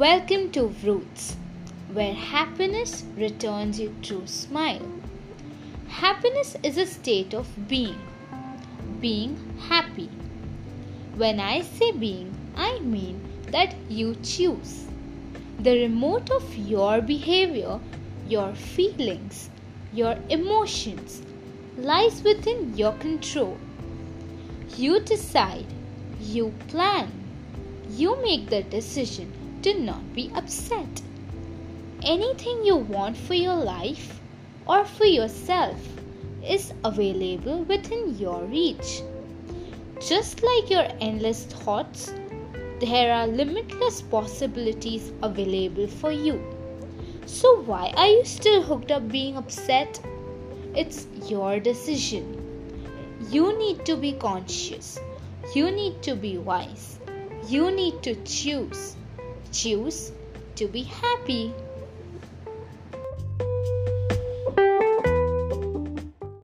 Welcome to Roots, where happiness returns you true smile. Happiness is a state of being, being happy. When I say being, I mean that you choose. The remote of your behavior, your feelings, your emotions lies within your control. You decide, you plan, you make the decision to not be upset. Anything you want for your life or for yourself is available within your reach. Just like your endless thoughts, there are limitless possibilities available for you. So, why are you still hooked up being upset? It's your decision. You need to be conscious. You need to be wise. You need to choose. Choose to be happy.